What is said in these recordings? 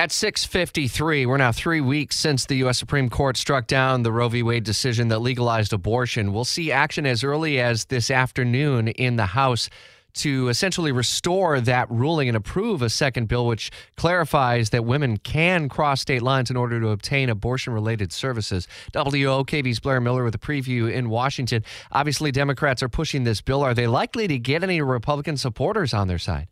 At 6:53, we're now 3 weeks since the US Supreme Court struck down the Roe v. Wade decision that legalized abortion. We'll see action as early as this afternoon in the House to essentially restore that ruling and approve a second bill which clarifies that women can cross state lines in order to obtain abortion related services. WOKV's Blair Miller with a preview in Washington. Obviously, Democrats are pushing this bill. Are they likely to get any Republican supporters on their side?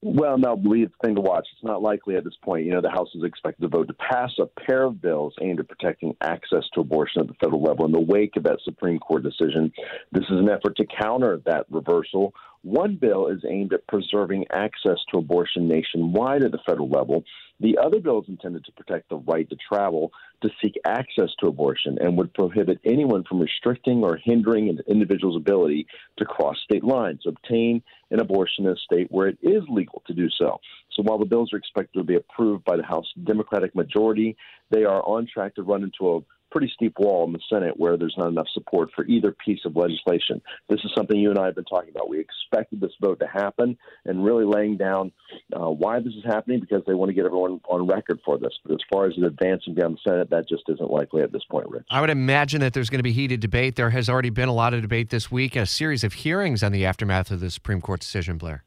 Well, no, believe the thing to watch. It's not likely at this point. You know, the House is expected to vote to pass a pair of bills aimed at protecting access to abortion at the federal level. In the wake of that Supreme Court decision, this is an effort to counter that reversal one bill is aimed at preserving access to abortion nationwide at the federal level. The other bill is intended to protect the right to travel to seek access to abortion and would prohibit anyone from restricting or hindering an individual's ability to cross state lines, obtain an abortion in a state where it is legal to do so. So while the bills are expected to be approved by the House Democratic majority, they are on track to run into a pretty steep wall in the Senate where there's not enough support for either piece of legislation. This is something you and I have been talking about. We expected this vote to happen and really laying down uh, why this is happening because they want to get everyone on record for this. But as far as advancing down the Senate, that just isn't likely at this point, Rich. I would imagine that there's going to be heated debate. There has already been a lot of debate this week, a series of hearings on the aftermath of the Supreme Court decision, Blair.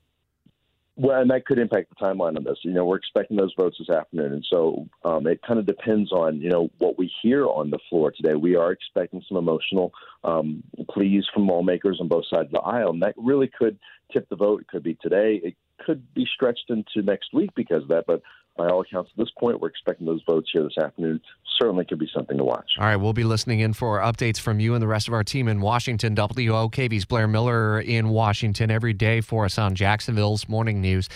Well, and that could impact the timeline on this. You know, we're expecting those votes this afternoon, and so um, it kind of depends on you know what we hear on the floor today. We are expecting some emotional um, pleas from lawmakers on both sides of the aisle, and that really could tip the vote. It could be today. It could be stretched into next week because of that. But by all accounts, at this point, we're expecting those votes here this afternoon. Certainly could be something to watch. All right, we'll be listening in for updates from you and the rest of our team in Washington. WOKV's Blair Miller in Washington every day for us on Jacksonville's Morning News.